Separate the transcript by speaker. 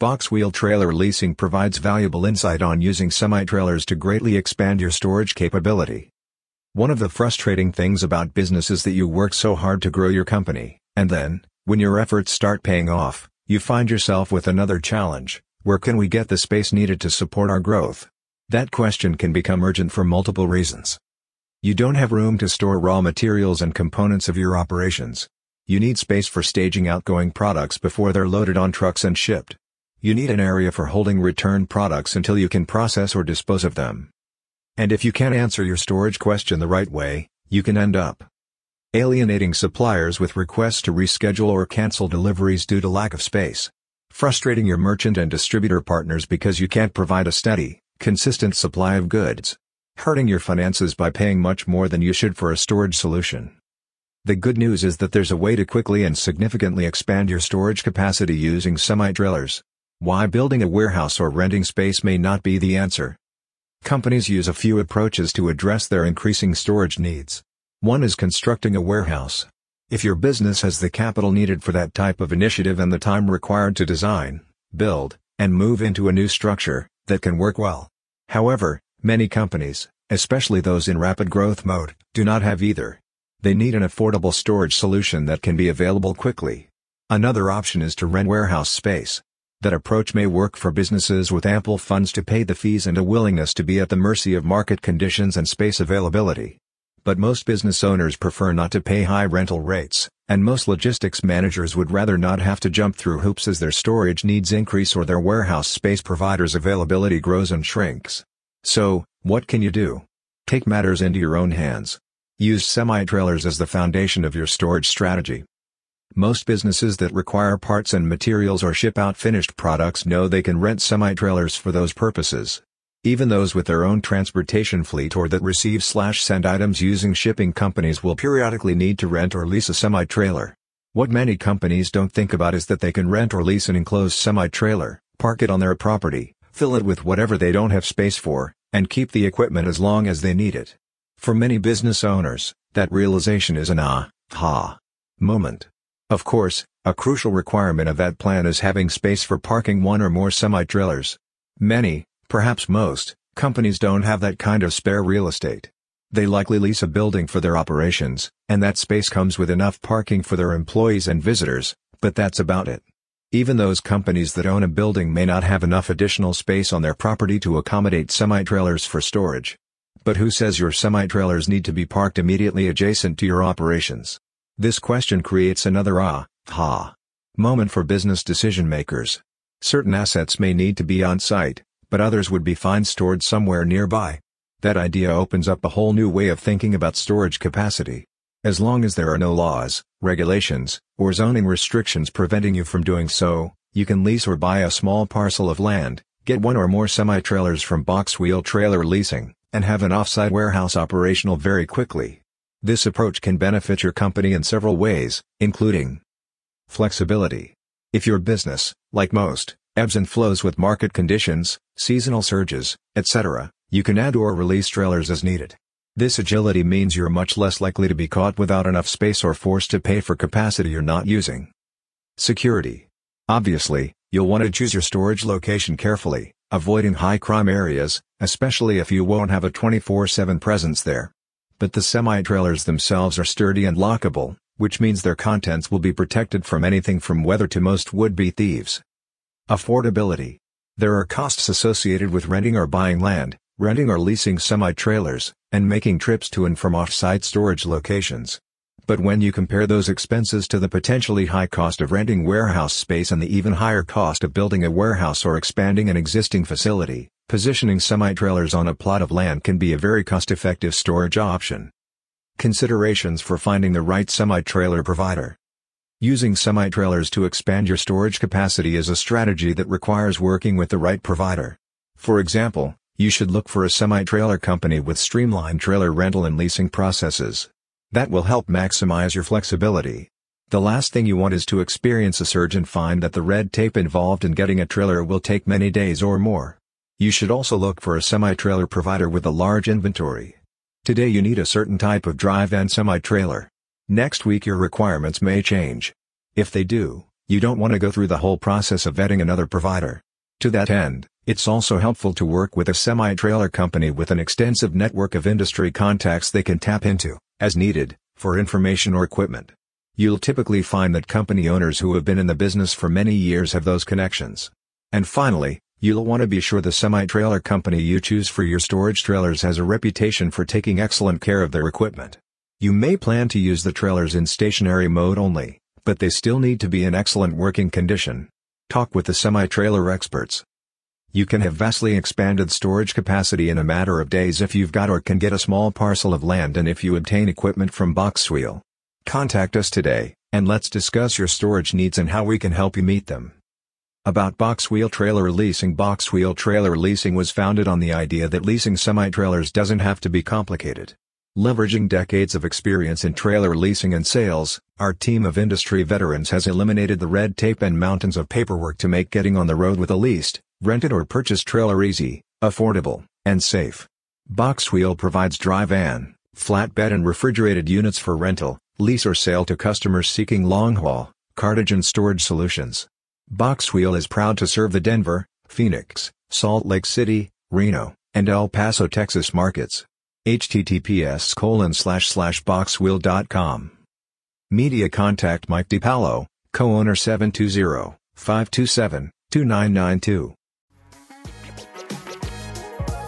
Speaker 1: Boxwheel Trailer Leasing provides valuable insight on using semi-trailers to greatly expand your storage capability. One of the frustrating things about business is that you work so hard to grow your company, and then, when your efforts start paying off, you find yourself with another challenge, where can we get the space needed to support our growth? That question can become urgent for multiple reasons. You don't have room to store raw materials and components of your operations. You need space for staging outgoing products before they're loaded on trucks and shipped. You need an area for holding returned products until you can process or dispose of them. And if you can't answer your storage question the right way, you can end up alienating suppliers with requests to reschedule or cancel deliveries due to lack of space, frustrating your merchant and distributor partners because you can't provide a steady, consistent supply of goods, hurting your finances by paying much more than you should for a storage solution. The good news is that there's a way to quickly and significantly expand your storage capacity using semi-trailers. Why building a warehouse or renting space may not be the answer. Companies use a few approaches to address their increasing storage needs. One is constructing a warehouse. If your business has the capital needed for that type of initiative and the time required to design, build, and move into a new structure, that can work well. However, many companies, especially those in rapid growth mode, do not have either. They need an affordable storage solution that can be available quickly. Another option is to rent warehouse space. That approach may work for businesses with ample funds to pay the fees and a willingness to be at the mercy of market conditions and space availability. But most business owners prefer not to pay high rental rates, and most logistics managers would rather not have to jump through hoops as their storage needs increase or their warehouse space providers' availability grows and shrinks. So, what can you do? Take matters into your own hands. Use semi-trailers as the foundation of your storage strategy. Most businesses that require parts and materials or ship out finished products know they can rent semi-trailers for those purposes. Even those with their own transportation fleet or that receive slash send items using shipping companies will periodically need to rent or lease a semi-trailer. What many companies don't think about is that they can rent or lease an enclosed semi-trailer, park it on their property, fill it with whatever they don't have space for, and keep the equipment as long as they need it. For many business owners, that realization is an ah, ha moment. Of course, a crucial requirement of that plan is having space for parking one or more semi-trailers. Many, perhaps most, companies don't have that kind of spare real estate. They likely lease a building for their operations, and that space comes with enough parking for their employees and visitors, but that's about it. Even those companies that own a building may not have enough additional space on their property to accommodate semi-trailers for storage. But who says your semi-trailers need to be parked immediately adjacent to your operations? This question creates another ah, ha moment for business decision makers. Certain assets may need to be on site, but others would be fine stored somewhere nearby. That idea opens up a whole new way of thinking about storage capacity. As long as there are no laws, regulations, or zoning restrictions preventing you from doing so, you can lease or buy a small parcel of land, get one or more semi-trailers from Boxwheel Trailer Leasing, and have an off-site warehouse operational very quickly. This approach can benefit your company in several ways, including flexibility. If your business, like most, ebbs and flows with market conditions, seasonal surges, etc., you can add or release trailers as needed. This agility means you're much less likely to be caught without enough space or forced to pay for capacity you're not using. Security. Obviously, you'll want to choose your storage location carefully, avoiding high crime areas, especially if you won't have a 24-7 presence there but the semi-trailers themselves are sturdy and lockable, which means their contents will be protected from anything from weather to most would-be thieves. Affordability. There are costs associated with renting or buying land, renting or leasing semi-trailers, and making trips to and from off-site storage locations. But when you compare those expenses to the potentially high cost of renting warehouse space and the even higher cost of building a warehouse or expanding an existing facility, Positioning semi-trailers on a plot of land can be a very cost-effective storage option. Considerations for finding the right semi-trailer provider. Using semi-trailers to expand your storage capacity is a strategy that requires working with the right provider. For example, you should look for a semi-trailer company with streamlined trailer rental and leasing processes. That will help maximize your flexibility. The last thing you want is to experience a surge and find that the red tape involved in getting a trailer will take many days or more. You should also look for a semi-trailer provider with a large inventory. Today you need a certain type of dry van semi-trailer. Next week your requirements may change. If they do, you don't want to go through the whole process of vetting another provider. To that end, it's also helpful to work with a semi-trailer company with an extensive network of industry contacts they can tap into, as needed, for information or equipment. You'll typically find that company owners who have been in the business for many years have those connections. And finally, you'll want to be sure the semi-trailer company you choose for your storage trailers has a reputation for taking excellent care of their equipment. You may plan to use the trailers in stationary mode only, but they still need to be in excellent working condition. Talk with the semi-trailer experts. You can have vastly expanded storage capacity in a matter of days if you've got or can get a small parcel of land and if you obtain equipment from Boxwheel. Contact us today, and let's discuss your storage needs and how we can help you meet them. About Boxwheel Trailer Leasing Boxwheel Trailer Leasing was founded on the idea that leasing semi-trailers doesn't have to be complicated. Leveraging decades of experience in trailer leasing and sales, our team of industry veterans has eliminated the red tape and mountains of paperwork to make getting on the road with a leased, rented or purchased trailer easy, affordable, and safe. Boxwheel provides dry van, flatbed and refrigerated units for rental, lease or sale to customers seeking long-haul, cartage and storage solutions. Boxwheel is proud to serve the Denver, Phoenix, Salt Lake City, Reno, and El Paso, Texas markets https boxwheel.com. Media contact Mike DiPaolo, co-owner 720-527-2992.